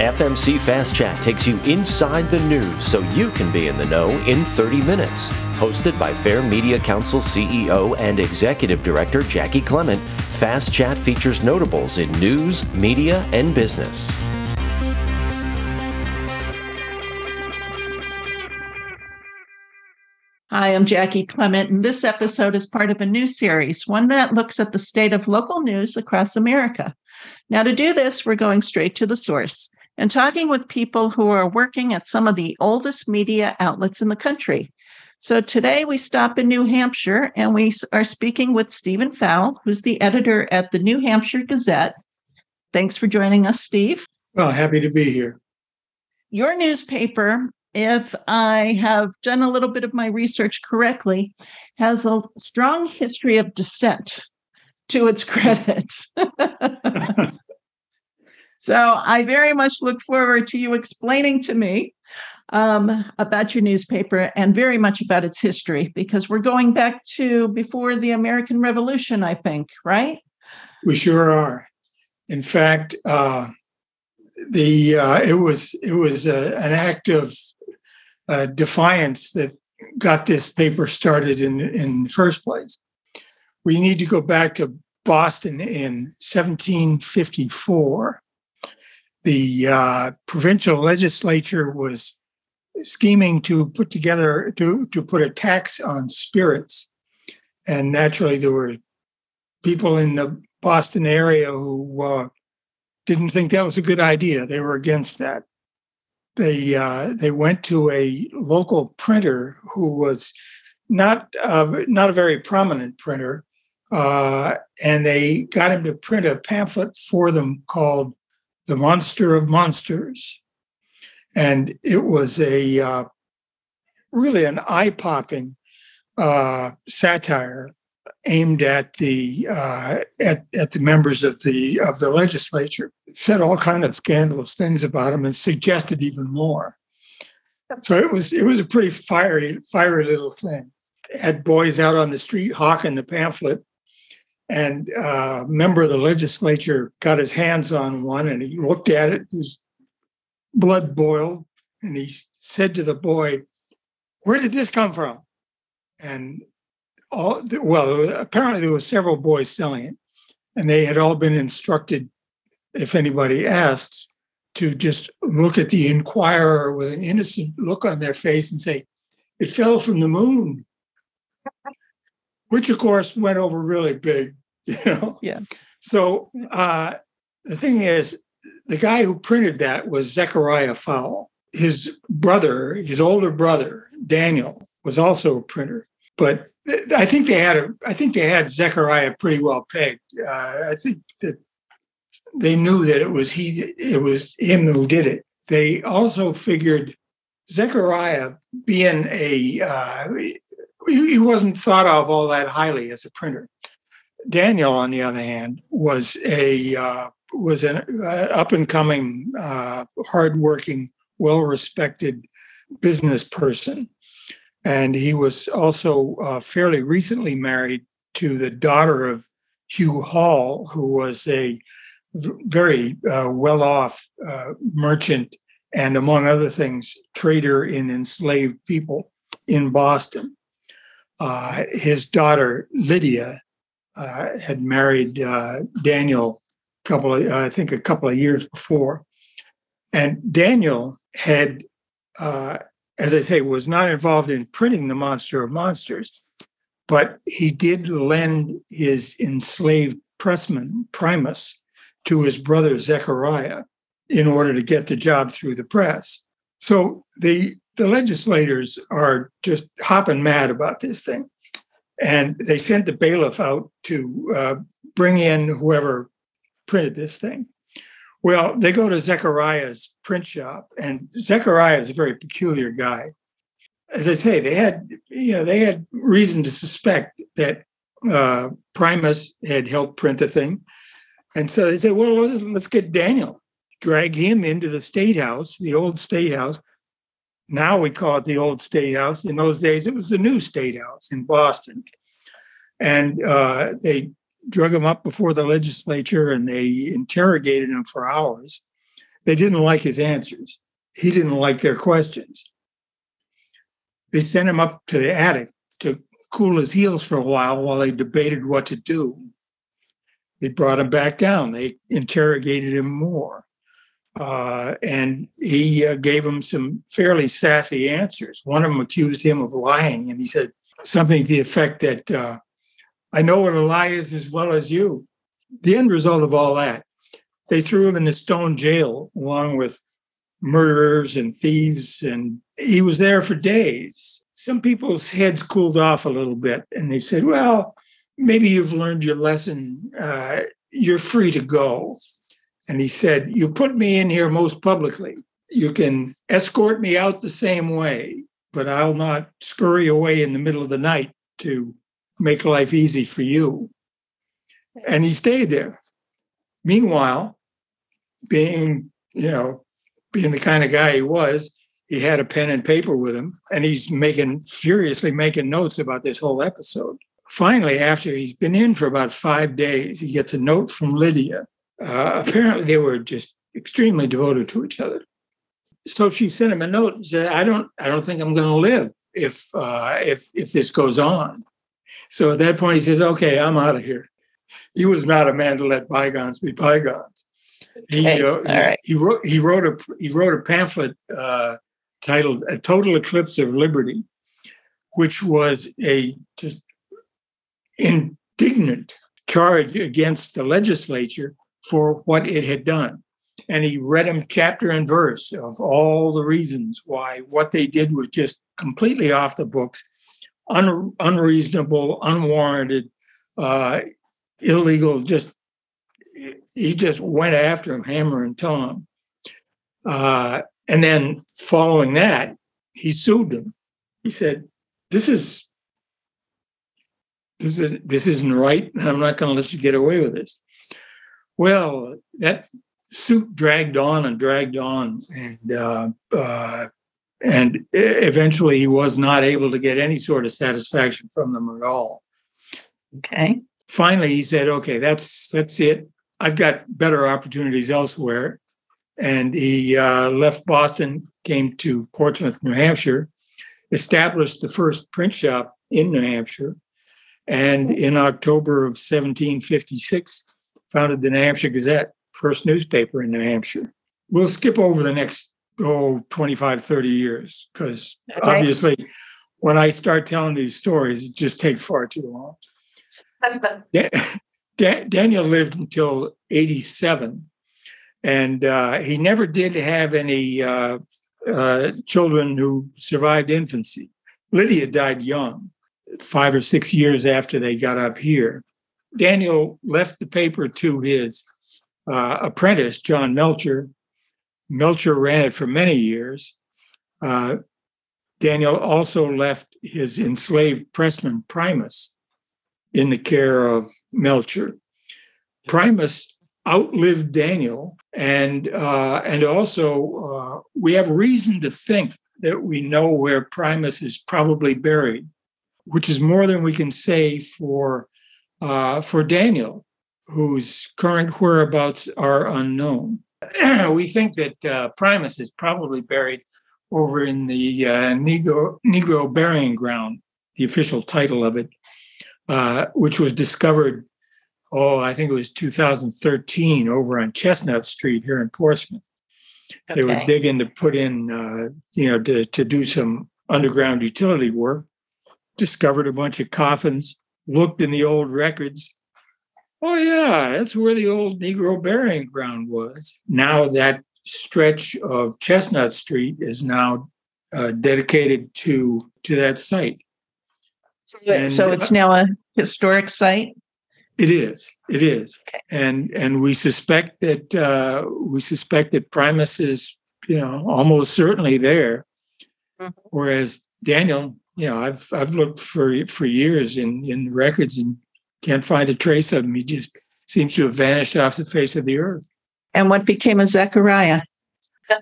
FMC Fast Chat takes you inside the news so you can be in the know in 30 minutes. Hosted by Fair Media Council CEO and Executive Director Jaci Clement, Fast Chat features notables in news, media, and business. Hi, I'm Jaci Clement, and this episode is part of a new series, one that looks at the state of local news across America. Now, to do this, we're going straight to the source and talking with people who are working at some of the oldest media outlets in the country. So today we stop in New Hampshire and we are speaking with Steven Fowle, who's the editor at the New Hampshire Gazette. Thanks for joining us, Steve. Well, happy to be here. Your newspaper if I have done a little bit of my research correctly, has a strong history of dissent to its credit. so I very much look forward to you explaining to me um, about your newspaper and very much about its history because we're going back to before the American Revolution, I think, right? We sure are. In fact, uh, the uh, it was it was a, an act of uh, defiance that got this paper started in in the first place. We need to go back to Boston in 1754. The uh, provincial legislature was scheming to put together to to put a tax on spirits, and naturally there were people in the Boston area who uh, didn't think that was a good idea. They were against that they uh, they went to a local printer who was not not a very prominent printer, uh, and they got him to print a pamphlet for them called "The Monster of Monsters," and it was a uh, really an eye popping uh, satire aimed at the uh, at at the members of the of the legislature. Said all kind of scandalous things about him and suggested even more. So it was it was a pretty fiery fiery little thing. Had boys out on the street hawking the pamphlet, and uh, a member of the legislature got his hands on one and he looked at it. His blood boiled, and he said to the boy, "Where did this come from?" And all well apparently there were several boys selling it and they had all been instructed if anybody asks to just look at the inquirer with an innocent look on their face and say it fell from the moon which of course went over really big you know yeah so uh, the thing is the guy who printed that was zechariah Fowle. his brother his older brother daniel was also a printer but I think they had a. I think they had Zechariah pretty well pegged. Uh, I think that they knew that it was he. It was him who did it. They also figured Zechariah being a. Uh, he wasn't thought of all that highly as a printer. Daniel, on the other hand, was a uh, was an up and coming, uh, hardworking, well respected business person and he was also uh, fairly recently married to the daughter of Hugh Hall, who was a very uh, well off uh, merchant and, among other things, trader in enslaved people in Boston. Uh, his daughter, Lydia, uh, had married uh, Daniel a couple of, I think, a couple of years before. And Daniel had as I say, was not involved in printing the Monster of Monsters, but he did lend his enslaved pressman, Primus, to his brother Zechariah in order to get the job through the press. So the, the legislators are just hopping mad about this thing. And they sent the bailiff out to uh, bring in whoever printed this thing. Well, they go to Zechariah's print shop, and Zechariah is a very peculiar guy. As I say, they had you know they had reason to suspect that uh, Primus had helped print the thing, and so they said, "Well, let's, let's get Daniel, drag him into the state house, the old state house." Now we call it the old state house. In those days, it was the new state house in Boston, and uh, they drug him up before the legislature and they interrogated him for hours. They didn't like his answers. He didn't like their questions. They sent him up to the attic to cool his heels for a while while they debated what to do. They brought him back down. They interrogated him more. Uh, and he uh, gave him some fairly sassy answers. One of them accused him of lying, and he said something to the effect that uh, I know what a lie is as well as you. The end result of all that, they threw him in the stone jail along with murderers and thieves, and he was there for days. Some people's heads cooled off a little bit, and they said, Well, maybe you've learned your lesson. Uh, you're free to go. And he said, You put me in here most publicly. You can escort me out the same way, but I'll not scurry away in the middle of the night to make life easy for you. And he stayed there. Meanwhile, being, you know, being the kind of guy he was, he had a pen and paper with him and he's making furiously making notes about this whole episode. Finally, after he's been in for about five days, he gets a note from Lydia. Uh, apparently, they were just extremely devoted to each other. So she sent him a note and said, "I don't, I don't think I'm going to live if, uh, if, if this goes on." So at that point, he says, "Okay, I'm out of here." He was not a man to let bygones be bygones. He, Okay, uh, right. he, he wrote he wrote a he wrote a pamphlet uh, titled "A Total Eclipse of Liberty," which was a just indignant charge against the legislature for what it had done. And he read them chapter and verse of all the reasons why what they did was just completely off the books, un- unreasonable, unwarranted, uh, illegal. Just he just went after him, hammer and tong. Uh, and then following that, he sued them. He said, "This is this is this isn't right. I'm not going to let you get away with this." Well, that suit dragged on and dragged on, and uh, uh, and eventually he was not able to get any sort of satisfaction from them at all. Okay. Finally, he said, "Okay, that's that's it. I've got better opportunities elsewhere." And he uh, left Boston, came to Portsmouth, New Hampshire, established the first print shop in New Hampshire, and in October of 1756, founded the New Hampshire Gazette, first newspaper in New Hampshire. We'll skip over the next, oh, 25, 30 years, because Okay. obviously when I start telling these stories, it just takes far too long. Da- Da- Daniel lived until 87, and uh, he never did have any uh, uh, children who survived infancy. Lydia died young, five or six years after they got up here. Daniel left the paper to his uh, apprentice, John Melcher. Melcher ran it for many years. Uh, Daniel also left his enslaved pressman, Primus, in the care of Melcher. Primus outlived Daniel, and uh, and also uh, we have reason to think that we know where Primus is probably buried, which is more than we can say for uh, for Daniel, whose current whereabouts are unknown. we think that uh, Primus is probably buried over in the uh, Negro Negro burying ground, the official title of it, uh, which was discovered oh, I think it was 2013 over on Chestnut Street here in Portsmouth. They were digging to put in, uh, you know, to, to do some underground utility work. Discovered a bunch of coffins, looked in the old records. Oh, yeah, that's where the old Negro burying ground was. Now that stretch of Chestnut Street is now uh, dedicated to to that site. So, so And- it's now a historic site. It is. It is. Okay. And and we suspect that uh, we suspect that Primus is, you know, almost certainly there. Mhm. Whereas Daniel, you know, I've I've looked for for years in in records and can't find a trace of him. He just seems to have vanished off the face of the earth. And what became of Zechariah?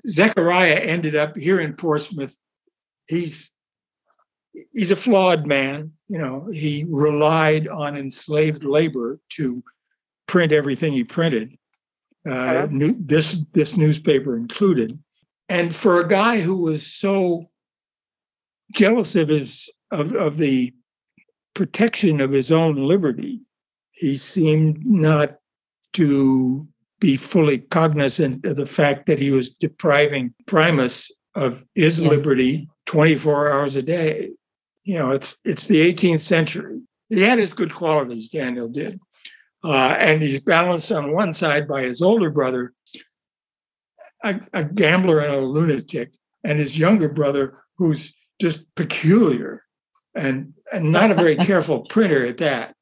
Zechariah ended up here in Portsmouth. He's he's a flawed man. You know, he relied on enslaved labor to print everything he printed. Uh, Uh-huh. new, this this newspaper included, and for a guy who was so jealous of his of, of the protection of his own liberty, he seemed not to be fully cognizant of the fact that he was depriving Primus of his Yeah. liberty 24 hours a day. You know, it's it's the 18th century. He had his good qualities, Daniel did. Uh, and he's balanced on one side by his older brother, a, a gambler and a lunatic, and his younger brother, who's just peculiar and, and not a very careful printer at that.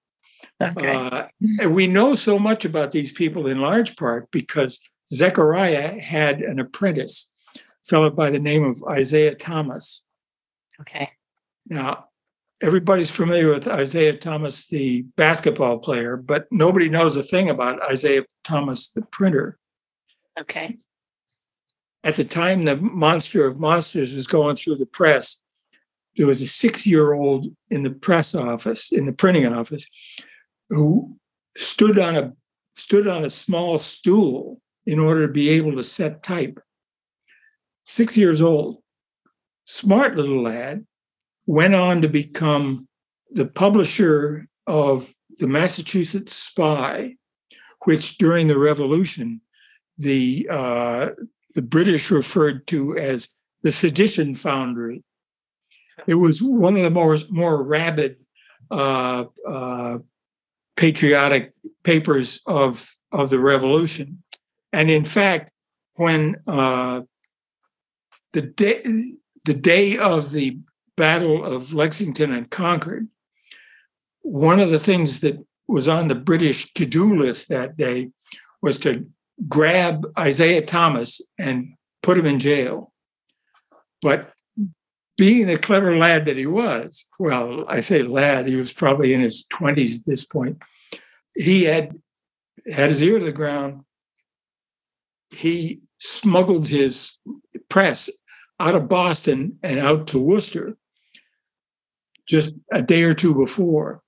Okay. Uh, and we know so much about these people in large part because Zechariah had an apprentice, a fellow by the name of Isaiah Thomas. okay. Now, everybody's familiar with Isaiah Thomas, the basketball player, but nobody knows a thing about Isaiah Thomas, the printer. Okay. At the time the Monster of Monsters was going through the press, there was a six year old in the press office, in the printing office, who stood on a stood on a small stool in order to be able to set type. Six years old, smart little lad, went on to become the publisher of the Massachusetts Spy, which during the Revolution, the uh, the British referred to as the sedition foundry. It was one of the more more rabid uh, uh, patriotic papers of of the revolution, and in fact, when uh, the day the day of the Battle of Lexington and Concord, one of the things that was on the British to do list that day was to grab Isaiah Thomas and put him in jail. But being the clever lad that he was, well, I say lad, he was probably in his 20s at this point. He had had his ear to the ground. He smuggled his press out of Boston and out to Worcester just a day or two before.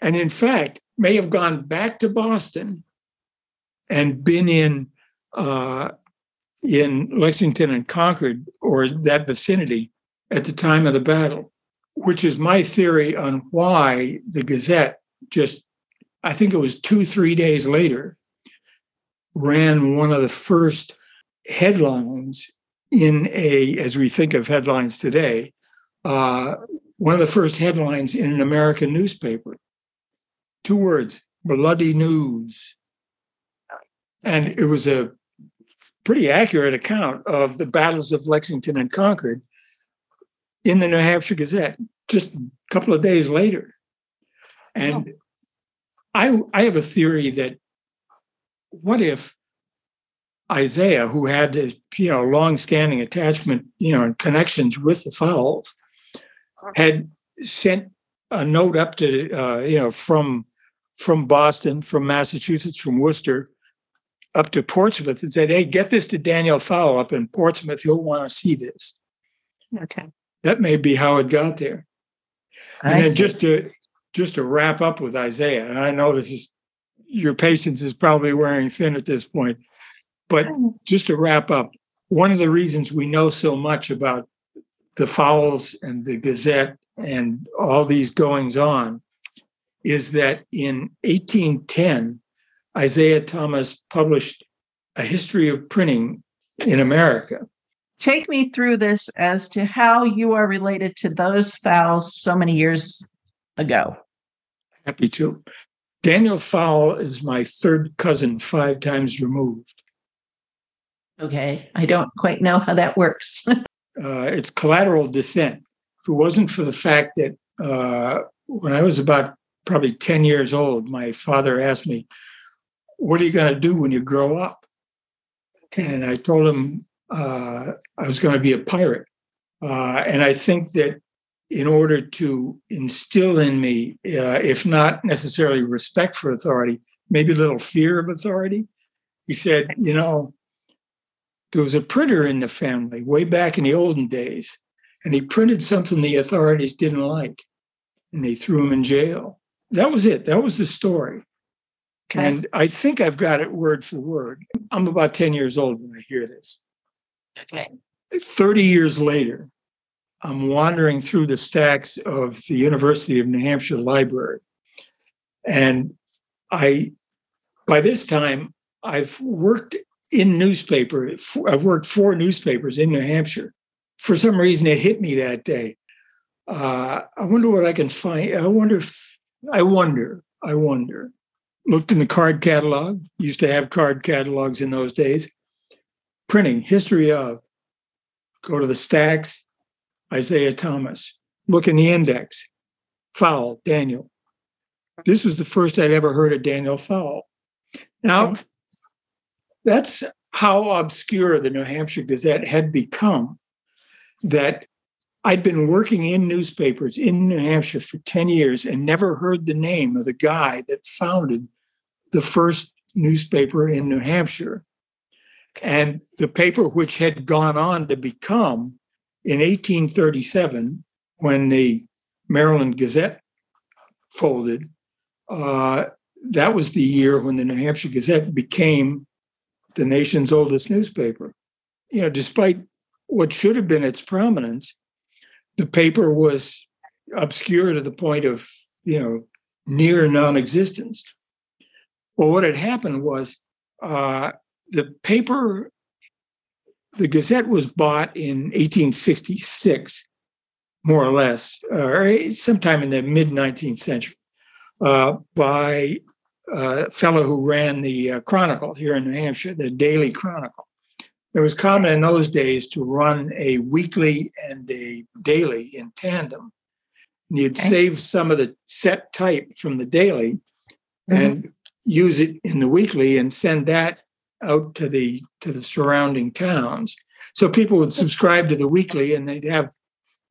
And in fact, may have gone back to Boston and been in uh, in Lexington and Concord or that vicinity at the time of the battle, which is my theory on why the Gazette just, I think it was two, three days later, ran one of the first headlines in a, as we think of headlines today, uh, one of the first headlines in an American newspaper. Two words, bloody news. And it was a pretty accurate account of the battles of Lexington and Concord in the New Hampshire Gazette just a couple of days later. And I, I have a theory that what if Isaiah, who had a you know long-standing attachment, you know, and connections with the Fowles, had sent a note up to uh, you know from from Boston, from Massachusetts, from Worcester, up to Portsmouth, and said, "Hey, get this to Daniel Fowle up in Portsmouth. He'll want to see this." Okay. That may be how it got there. And I then see. just to just to wrap up with Isaiah, and I know this is your patience is probably wearing thin at this point, but hmm. just to wrap up, one of the reasons we know so much about the Fowles and the Gazette and all these goings on is that in 1810, Isaiah Thomas published a history of printing in America. Take me through this as to how you are related to those Fowles so many years ago. Happy to. Daniel Fowle is my third cousin, five times removed. Okay. I don't quite know how that works. uh, it's collateral descent. If it wasn't for the fact that uh, when I was about probably 10 years old, my father asked me, What are you going to do when you grow up? And I told him uh, I was going to be a pirate. Uh, and I think that in order to instill in me, uh, if not necessarily respect for authority, maybe a little fear of authority, he said, You know, there was a printer in the family way back in the olden days, and he printed something the authorities didn't like, and they threw him in jail. That was it. That was the story. Okay. And I think I've got it word for word. I'm about 10 years old when I hear this. Okay. 30 years later, I'm wandering through the stacks of the University of New Hampshire library. And I, by this time, I've worked in newspaper. I've worked four newspapers in New Hampshire. For some reason, it hit me that day. Uh, I wonder what I can find. I wonder if, I wonder, I wonder. Looked in the card catalog, used to have card catalogs in those days. Printing, history of. Go to the stacks, Isaiah Thomas. Look in the index, Fowle, Daniel. This was the first I'd ever heard of Daniel Fowle. Now, that's how obscure the New Hampshire Gazette had become that I'd been working in newspapers in New Hampshire for 10 years and never heard the name of the guy that founded the first newspaper in New Hampshire. And the paper, which had gone on to become in 1837, when the Maryland Gazette folded, uh, that was the year when the New Hampshire Gazette became the nation's oldest newspaper. You know, despite what should have been its prominence, the paper was obscure to the point of, you know, near non existence. Well, what had happened was uh, the paper, the Gazette was bought in 1866, more or less, or sometime in the mid 19th century, uh, by a fellow who ran the uh, Chronicle here in New Hampshire, the Daily Chronicle. It was common in those days to run a weekly and a daily in tandem. And you'd okay. save some of the set type from the daily mm-hmm. and use it in the weekly and send that out to the to the surrounding towns. So people would subscribe to the weekly and they'd have,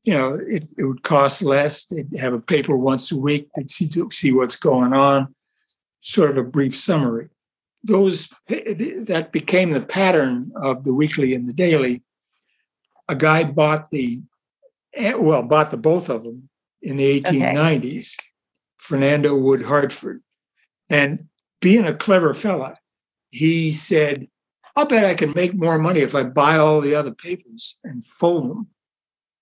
you know, it, it would cost less. They'd have a paper once a week. They'd see see what's going on, sort of a brief summary those that became the pattern of the weekly and the daily. A guy bought the eh, well, bought the both of them in the 1890s. Okay. Fernando Wood Hartford, and being a clever fella, he said, "I'll bet I can make more money if I buy all the other papers and fold them."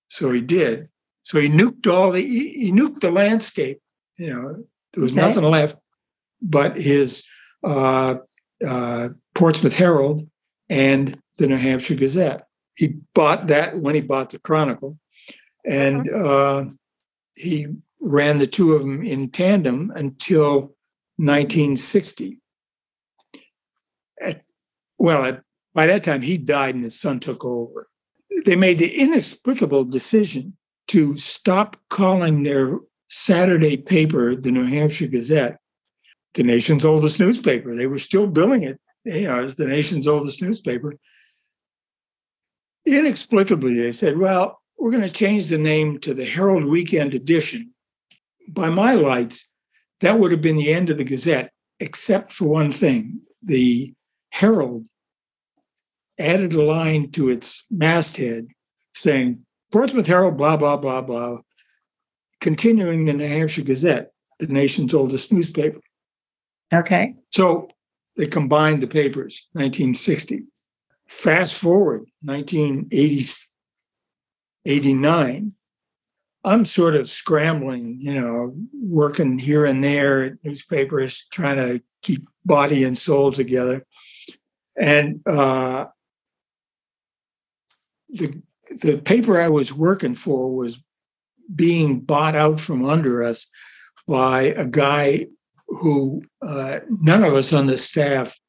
So he did. So he nuked all the he, nuked the landscape. You know, there was okay. nothing left but his uh, uh, Portsmouth Herald and the New Hampshire Gazette. He bought that when he bought the Chronicle, and uh, he ran the two of them in tandem until 1960. At, well, at, by that time, he died and his son took over. They made the inexplicable decision to stop calling their Saturday paper the New Hampshire Gazette the nation's oldest newspaper. They were still billing it, you know, as the nation's oldest newspaper. Inexplicably, they said, well, we're going to change the name to the Herald Weekend Edition. By my lights, that would have been the end of the Gazette, except for one thing. The Herald added a line to its masthead saying, Portsmouth Herald, blah, blah, blah, blah, continuing the New Hampshire Gazette, the nation's oldest newspaper. Okay. So they combined the papers, 1960. Fast forward, 1989, I'm sort of scrambling, you know, working here and there at newspapers, trying to keep body and soul together. And uh, the the paper I was working for was being bought out from under us by a guy who uh, none of us on the staff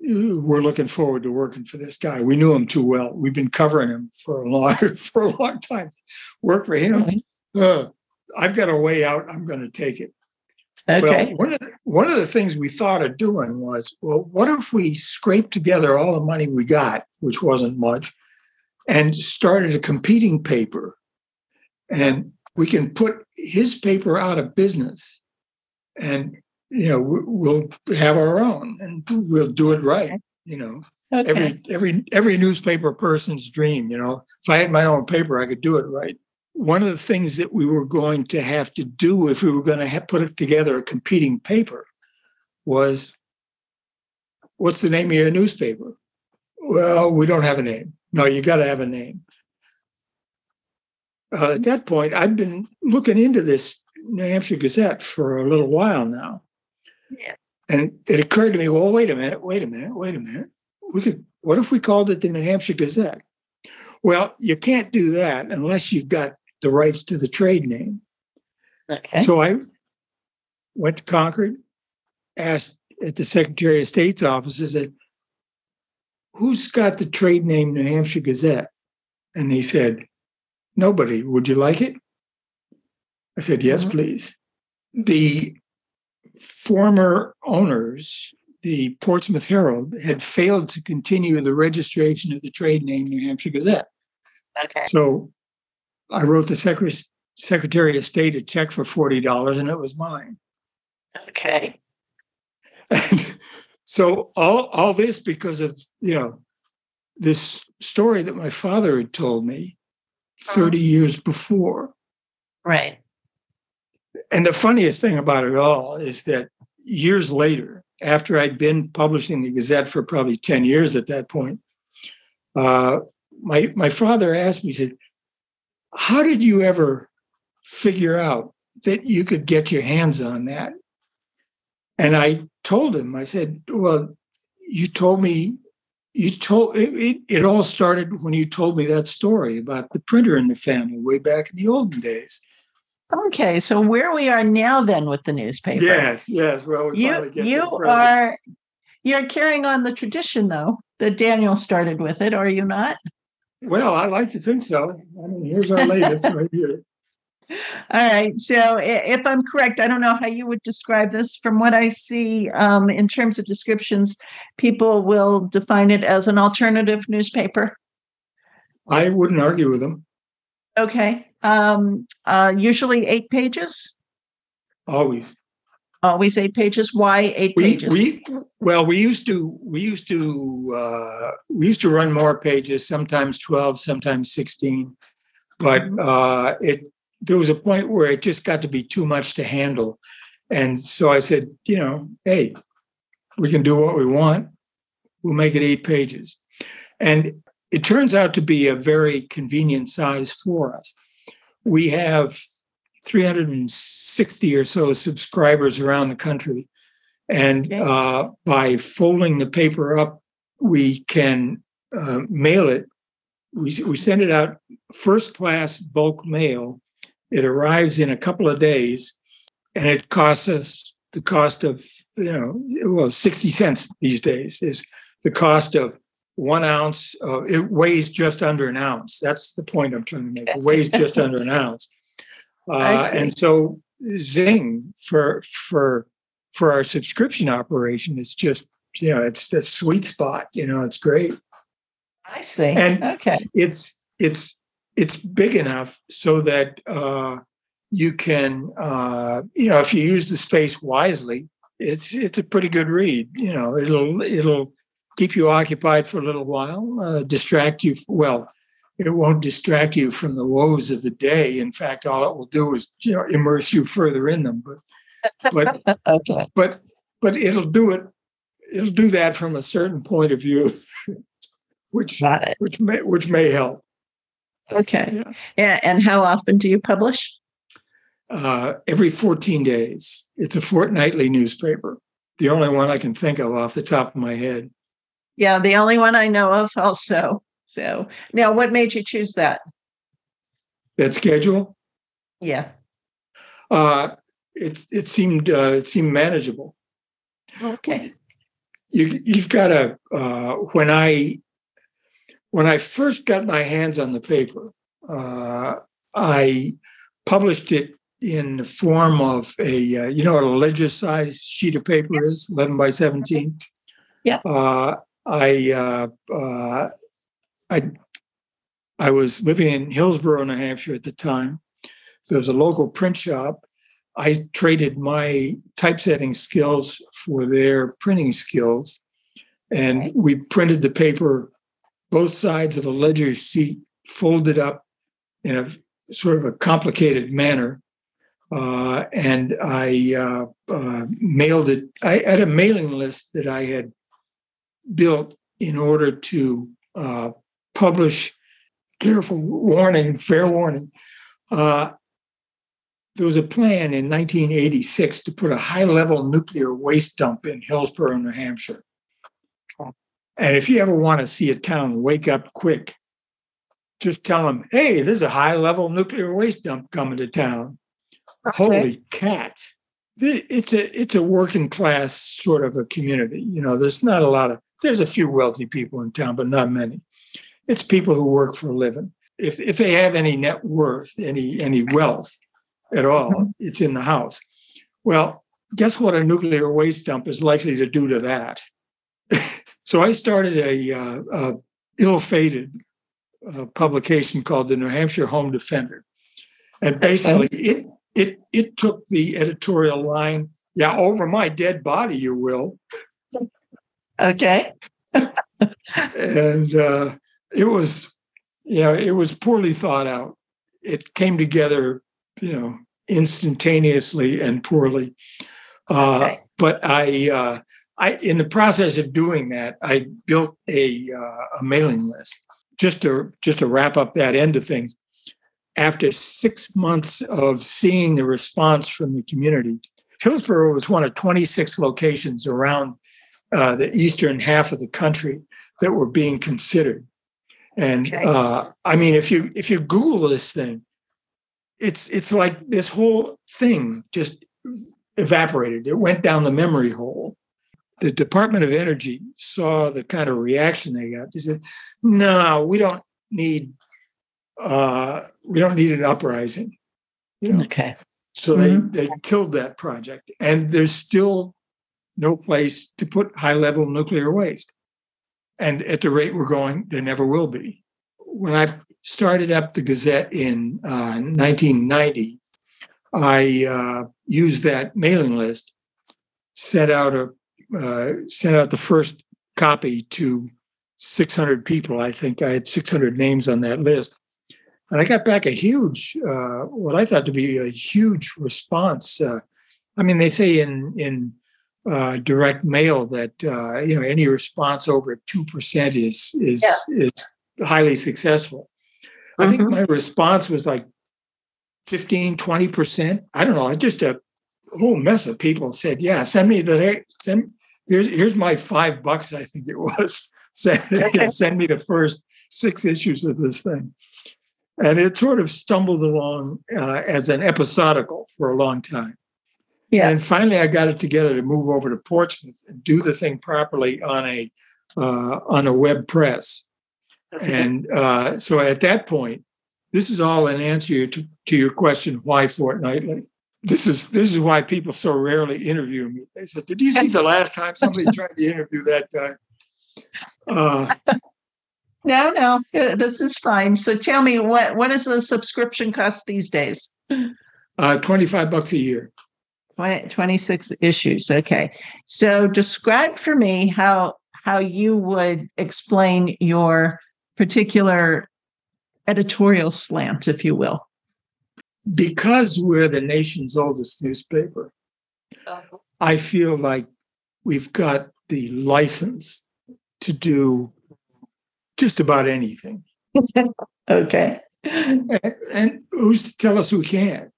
were looking forward to working for this guy. We knew him too well. We've been covering him for a long for a long time. Work for him. Uh, I've got a way out. I'm going to take it. Okay. Well, one of, the, one of the things we thought of doing was, well, what if we scraped together all the money we got, which wasn't much, and started a competing paper, and we can put his paper out of business, and you know we'll have our own, and we'll do it right. You know, okay. every every every newspaper person's dream. You know, if I had my own paper, I could do it right one of the things that we were going to have to do if we were going to have put together a competing paper was what's the name of your newspaper? Well, we don't have a name. No, you got to have a name. Uh, at that point, I've been looking into this New Hampshire Gazette for a little while now. Yeah. And it occurred to me, well, wait a minute, wait a minute, wait a minute. We could, what if we called it the New Hampshire Gazette? Well, you can't do that unless you've got the rights to the trade name. Okay. So I went to Concord, asked at the Secretary of State's office, I said, who's got the trade name New Hampshire Gazette? And he said, nobody. Would you like it? I said, yes, Mhm. please. The former owners, the Portsmouth Herald, had failed to continue the registration of the trade name New Hampshire Gazette. okay. So I wrote the Secretary, Secretary of State a check for $40 and it was mine. Okay. And so all, all this because of, you know, this story that my father had told me 30 years before. Right. And the funniest thing about it all is that years later, after I'd been publishing the Gazette for probably 10 years at that point, uh, my, my father asked me, he said, How did you ever figure out that you could get your hands on that? And I told him, I said, Well, you told me, you told it, it, it all started when you told me that story about the printer in the family way back in the olden days. Okay. So where we are now then with the newspaper. Yes, yes. Well, we You finally get to you are you're carrying on the tradition though that Daniel started with it, are you not? Well, I like to think so. I mean, here's our latest right here. All right. So, if I'm correct, I don't know how you would describe this. From what I see um, in terms of descriptions, people will define it as an alternative newspaper. I wouldn't argue with them. Okay. Um, uh, usually eight pages. Always. Always eight pages. Why eight We pages? we well, we used to we used to uh, we used to run more pages, sometimes twelve, sometimes sixteen, but Mhm. uh, it there was a point where it just got to be too much to handle, and so I said, you know, hey, we can do what we want. We'll make it eight pages, and it turns out to be a very convenient size for us. We have 360 or so subscribers around the country. And uh, by folding the paper up, we can uh, mail it. We, we send it out first class bulk mail. It arrives in a couple of days and it costs us the cost of, you know, well, 60 cents these days is the cost of one ounce. Uh, it weighs just under an ounce. That's the point I'm trying to make. It weighs just under an ounce. I Uh, and so Zing for for for our subscription operation is just you know it's the sweet spot. You know it's great. I see. And- okay. It's it's it's big enough so that uh, you can uh, you know if you use the space wisely, it's it's a pretty good read. You know it'll it'll keep you occupied for a little while, uh, distract you. Well, it won't distract you from the woes of the day. In fact, all it will do is you know immerse you further in them. But but okay. but but it'll do it. It'll do that from a certain point of view, which which may which may help. Okay. Yeah. Yeah. And how often do you publish? Uh, every 14 days. It's a fortnightly newspaper. The only one I can think of off the top of my head. Yeah, the only one I know of also. So now what made you choose that? That schedule. Yeah. Uh, it it seemed uh, it seemed manageable. Okay. You you've got to uh, when I when I first got my hands on the paper, uh, I published it in the form of a, uh, you know what a ledger size sheet of paper yes. is, 11 by 17? Yeah. Uh, I, uh, uh, I, I was living in Hillsborough, New Hampshire at the time. There was a local print shop. I traded my typesetting skills for their printing skills. And we printed the paper both sides of a ledger sheet folded up in a sort of a complicated manner. Uh, and I uh, uh, mailed it. I had a mailing list that I had built in order to uh, publish. Careful warning, fair warning. Uh, there was a plan in 1986 to put a high level nuclear waste dump in Hillsborough, New Hampshire. And if you ever want to see a town wake up quick, just tell them, hey, there's a high level nuclear waste dump coming to town. Okay. Holy cat. It's a it's a working class sort of a community. You know, there's not a lot of there's a few wealthy people in town, but not many. It's people who work for a living. If if they have any net worth, any any wealth at all, mm-hmm. it's in the house. Well, guess what a nuclear waste dump is likely to do to that? So I started a, uh, a ill-fated uh, publication called the New Hampshire Home Defender, and basically it it it took the editorial line, "Yeah, over my dead body, you will." Okay. and uh, it was, you know, it was poorly thought out. It came together, you know, instantaneously and poorly. Uh, okay. But I uh, I, in the process of doing that, I built a, uh, a mailing list just to just to wrap up that end of things. After six months of seeing the response from the community, Hillsborough was one of 26 locations around uh, the eastern half of the country that were being considered. And okay. uh, I mean, if you if you Google this thing, it's it's like this whole thing just evaporated. It went down the memory hole the Department of Energy saw the kind of reaction they got. They said, "No, we don't need uh, we don't need an uprising." You know? Okay. So mm-hmm. they they killed that project, and there's still no place to put high level nuclear waste. And at the rate we're going, there never will be. When I started up the Gazette in uh, 1990, I uh, used that mailing list, sent out a uh, sent out the first copy to 600 people. I think I had 600 names on that list. And I got back a huge, uh, what I thought to be a huge response. Uh, I mean, they say in in uh, direct mail that uh, you know any response over two percent is is yeah. is highly successful. Mm-hmm. I think mm-hmm. my response was like 15, 20 percent. I don't know. I just a whole mess of people said, "Yeah, send me the send here's here's my five bucks. I think it was. Send, send me the first six issues of this thing, and it sort of stumbled along uh, as an episodical for a long time. Yeah. And finally, I got it together to move over to Portsmouth and do the thing properly on a uh, on a web press. Okay. And uh, so at that point, this is all an answer to, to your question, why fortnightly? this is this is why people so rarely interview me. They said, "Did you see the last time somebody tried to interview that guy?" Uh, no, no, this is fine. So tell me, what what is the subscription cost these days? Uh, Twenty five bucks a year. 20, 26 issues. Okay, so describe for me how how you would explain your particular editorial slant, if you will because we're the nation's oldest newspaper, uh-huh. I feel like we've got the license to do just about anything. okay. And, and, who's to tell us we can't?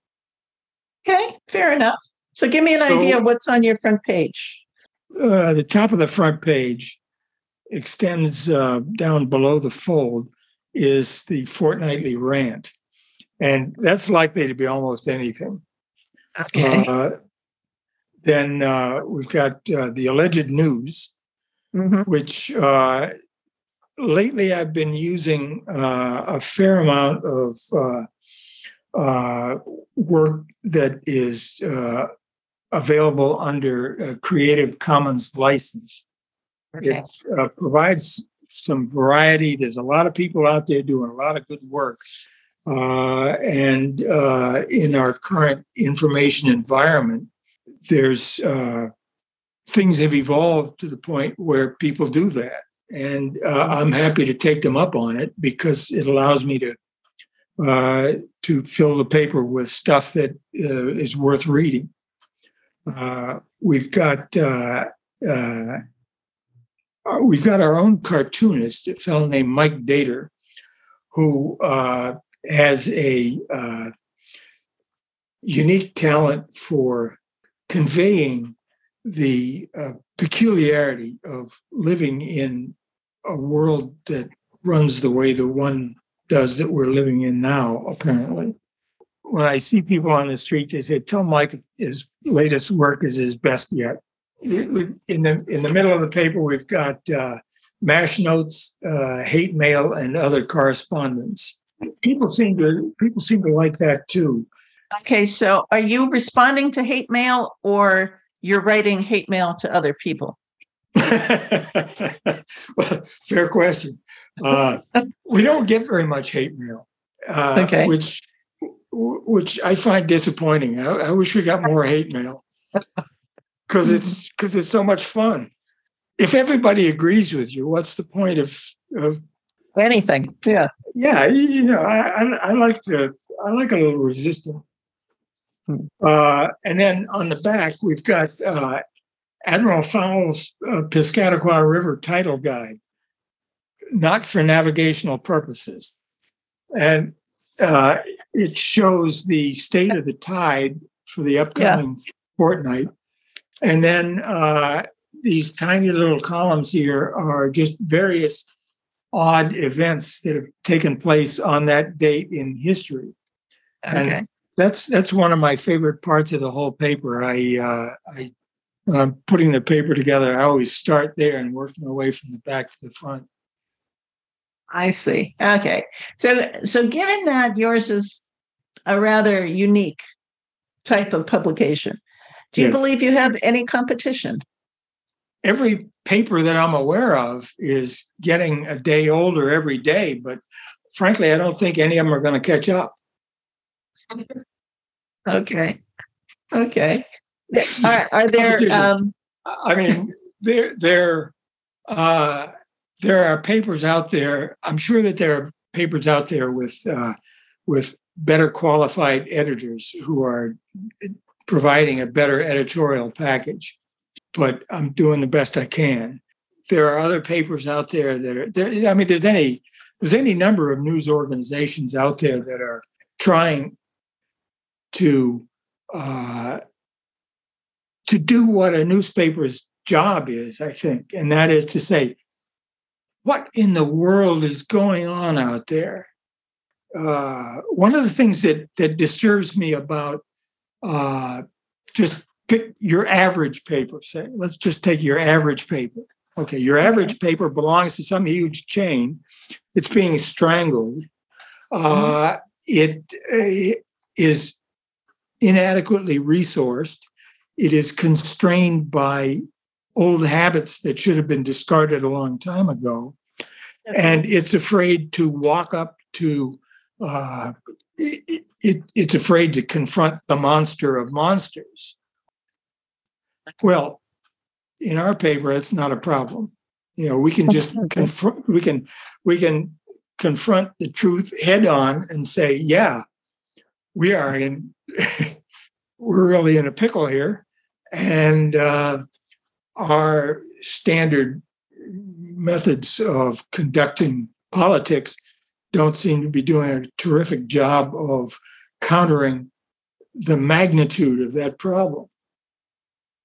Okay, fair enough. So give me an so, idea what's on your front page. Uh, the top of the front page extends uh, down below the fold is the fortnightly rant and that's likely to be almost anything. Okay. Uh, then uh, we've got uh, the alleged news, mm-hmm. which uh, lately I've been using uh, a fair amount of uh, uh, work that is uh, available under a Creative Commons license. Okay. It uh, provides some variety. There's a lot of people out there doing a lot of good work. Uh, and uh, in our current information environment, there's things have evolved to the point where people do that. And I'm happy to take them up on it because it allows me to uh, to fill the paper with stuff that uh, is worth reading. Uh, we've got uh, uh, we've got our own cartoonist, a fellow named Mike Dater, who has a unique talent for conveying the peculiarity of living in a world that runs the way the one does that we're living in now, apparently. When I see people on the street, they say, tell Mike his latest work is his best yet. In the in the middle of the paper, we've got uh, mash notes, uh, hate mail, and other correspondence. People seem to people seem to like that too. Okay, so are you responding to hate mail, or you're writing hate mail to other people? well, fair question. Uh, we don't get very much hate mail, uh, okay. which which I find disappointing. I, I wish we got more hate mail because it's because it's so much fun. If everybody agrees with you, what's the point of of anything? Yeah, yeah. You know, I, I, I like to I like a little resistance. Hmm. Uh, and then on the back, we've got uh, Admiral Fowle's uh, Piscataqua River Tide Guide, not for navigational purposes. And uh, it shows the state of the tide for the upcoming yeah. fortnight. And then uh, these tiny little columns here are just various odd events that have taken place on that date in history. Okay. And that's that's one of my favorite parts of the whole paper. I uh, I when I'm putting the paper together, I always start there and work my way from the back to the front. I see. Okay. So so given that yours is a rather unique type of publication, do you yes. believe you have any competition? Every paper that I'm aware of is getting a day older every day, but frankly, I don't think any of them are going to catch up. Okay. Okay. Are, are there? Um, I mean, they're they're uh, there are papers out there. I'm sure that there are papers out there with uh, with better qualified editors who are providing a better editorial package. But I'm doing the best I can. There are other papers out there that are. There, I mean, there's any there's any number of news organizations out there that are trying to uh, to do what a newspaper's job is, I think, and that is to say, what in the world is going on out there? Uh, one of the things that that disturbs me about uh, just pick your average paper. Say, let's just take your average paper. Okay, your average paper belongs to some huge chain. It's being strangled. Uh, it, it is inadequately resourced. It is constrained by old habits that should have been discarded a long time ago. And it's afraid to walk up to, uh, it, it, it's afraid to confront the monster of monsters. Well, in our paper, it's not a problem. You know, we can just confront, we can, we can confront the truth head on and say, yeah, we are in, we're really in a pickle here and uh, our standard methods of conducting politics don't seem to be doing a terrific job of countering the magnitude of that problem.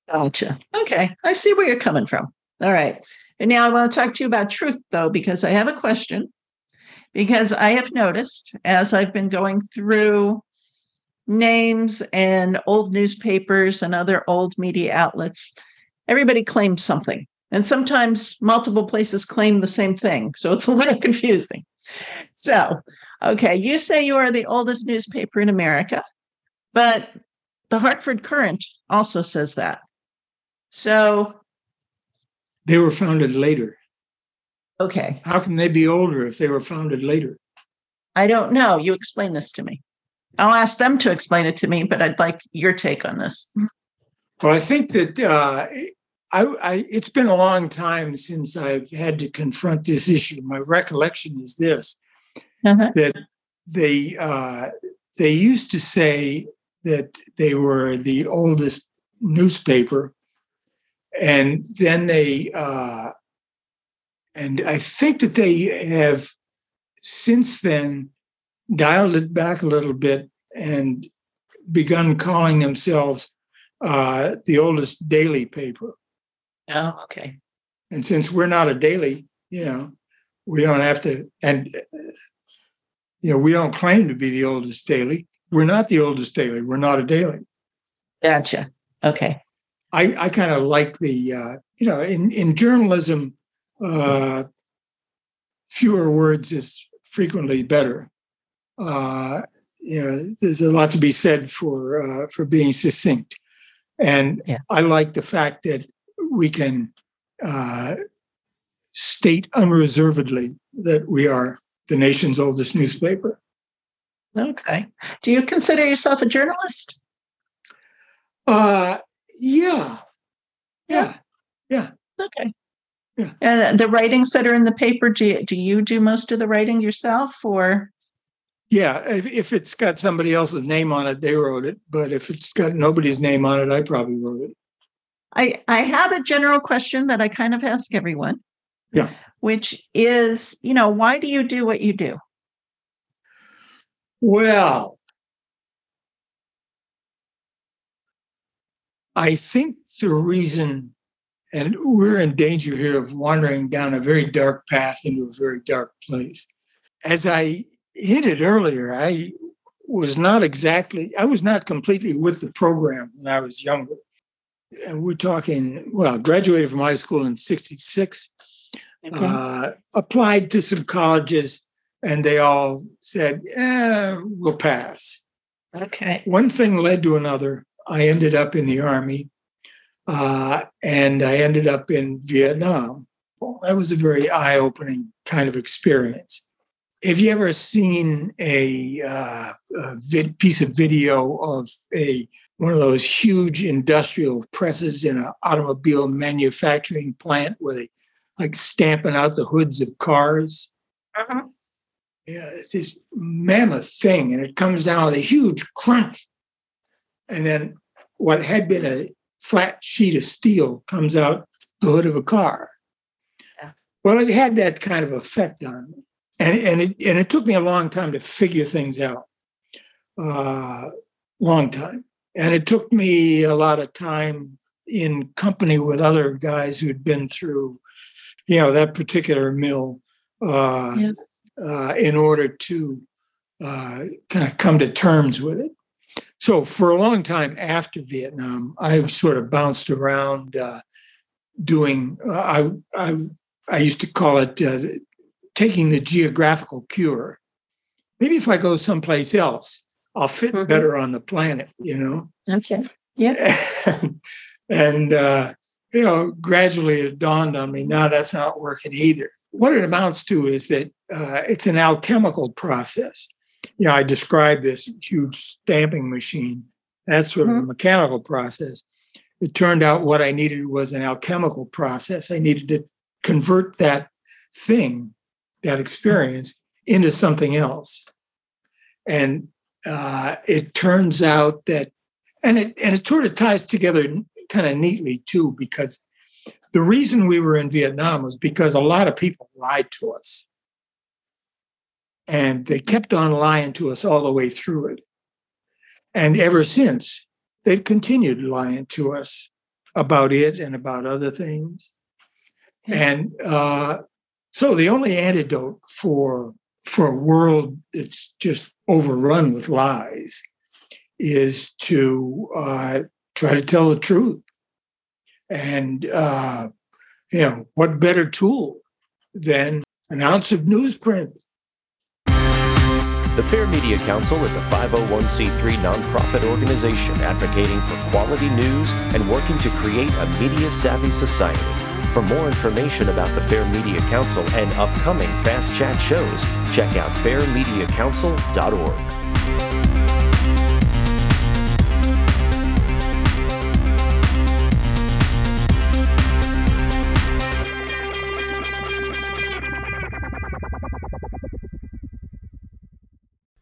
Gotcha. Okay. I see where you're coming from. All right. And now I want to talk to you about truth, though, because I have a question. Because I have noticed as I've been going through names and old newspapers and other old media outlets, everybody claims something. And sometimes multiple places claim the same thing. So it's a little confusing. So, Okay, you say you are the oldest newspaper in America, but the Hartford Courant also says that. So they were founded later. Okay. How can they be older if they were founded later? I don't know. You explain this to me. I'll ask them to explain it to me, but I'd like your take on this. Well, I think that uh, I, I, it's been a long time since I've had to confront this issue. My recollection is this: uh-huh. that they uh, they used to say that they were the oldest newspaper, and then they uh, and I think that they have since then dialed it back a little bit and begun calling themselves uh, the oldest daily paper. Oh, okay. And since we're not a daily, you know, we don't have to, and you know, we don't claim to be the oldest daily. We're not the oldest daily. We're not a daily. Gotcha. Okay. I, I kind of like the, uh, you know, in, in journalism, uh, fewer words is frequently better. Uh, you know, there's a lot to be said for uh, for being succinct, and yeah. I like the fact that we can uh, state unreservedly that we are the nation's oldest newspaper. Okay. Do you consider yourself a journalist? Uh, yeah. Yeah. Yeah. Okay. Yeah. And the writings that are in the paper, do you, do you do most of the writing yourself or? Yeah, if, if it's got somebody else's name on it, they wrote it. But if it's got nobody's name on it, I probably wrote it. I, I have a general question that I kind of ask everyone. Yeah. Which is, you know, why do you do what you do? Well, I think the reason, and we're in danger here of wandering down a very dark path into a very dark place. As I hinted earlier, I was not exactly, I was not completely with the program when I was younger. And we're talking, well, graduated from high school in 66, okay. uh, applied to some colleges, and they all said, eh, we'll pass. Okay. One thing led to another. I ended up in the Army, uh, and I ended up in Vietnam. Well, that was a very eye opening kind of experience have you ever seen a, uh, a vid- piece of video of a one of those huge industrial presses in an automobile manufacturing plant where they like stamping out the hoods of cars? Uh-huh. Yeah, it's this mammoth thing, and it comes down with a huge crunch, and then what had been a flat sheet of steel comes out the hood of a car. Yeah. Well, it had that kind of effect on me and and it and it took me a long time to figure things out. Uh, long time, and it took me a lot of time in company with other guys who'd been through, you know, that particular mill, uh, yeah. uh, in order to uh, kind of come to terms with it. So for a long time after Vietnam, I sort of bounced around uh, doing. Uh, I I I used to call it uh, taking the geographical cure. Maybe if I go someplace else, I'll fit mm-hmm. better on the planet, you know? Okay. Yeah. and, and uh, you know, gradually it dawned on me, now that's not working either. What it amounts to is that uh, it's an alchemical process. You know, I described this huge stamping machine. That's sort mm-hmm. of a mm-hmm. mechanical process. It turned out what I needed was an alchemical process. I needed to convert that thing that experience into something else. And uh, it turns out that, and it and it sort of ties together kind of neatly too, because the reason we were in Vietnam was because a lot of people lied to us. And they kept on lying to us all the way through it. And ever since, they've continued lying to us about it and about other things. And uh, so the only antidote for for a world that's just overrun with lies is to uh, try to tell the truth. And uh, you know what better tool than an ounce of newsprint The Fair Media Council is a 501c3 nonprofit organization advocating for quality news and working to create a media savvy society. For more information about the Fair Media Council and upcoming Fast Chat shows, check out fairmediacouncil.org.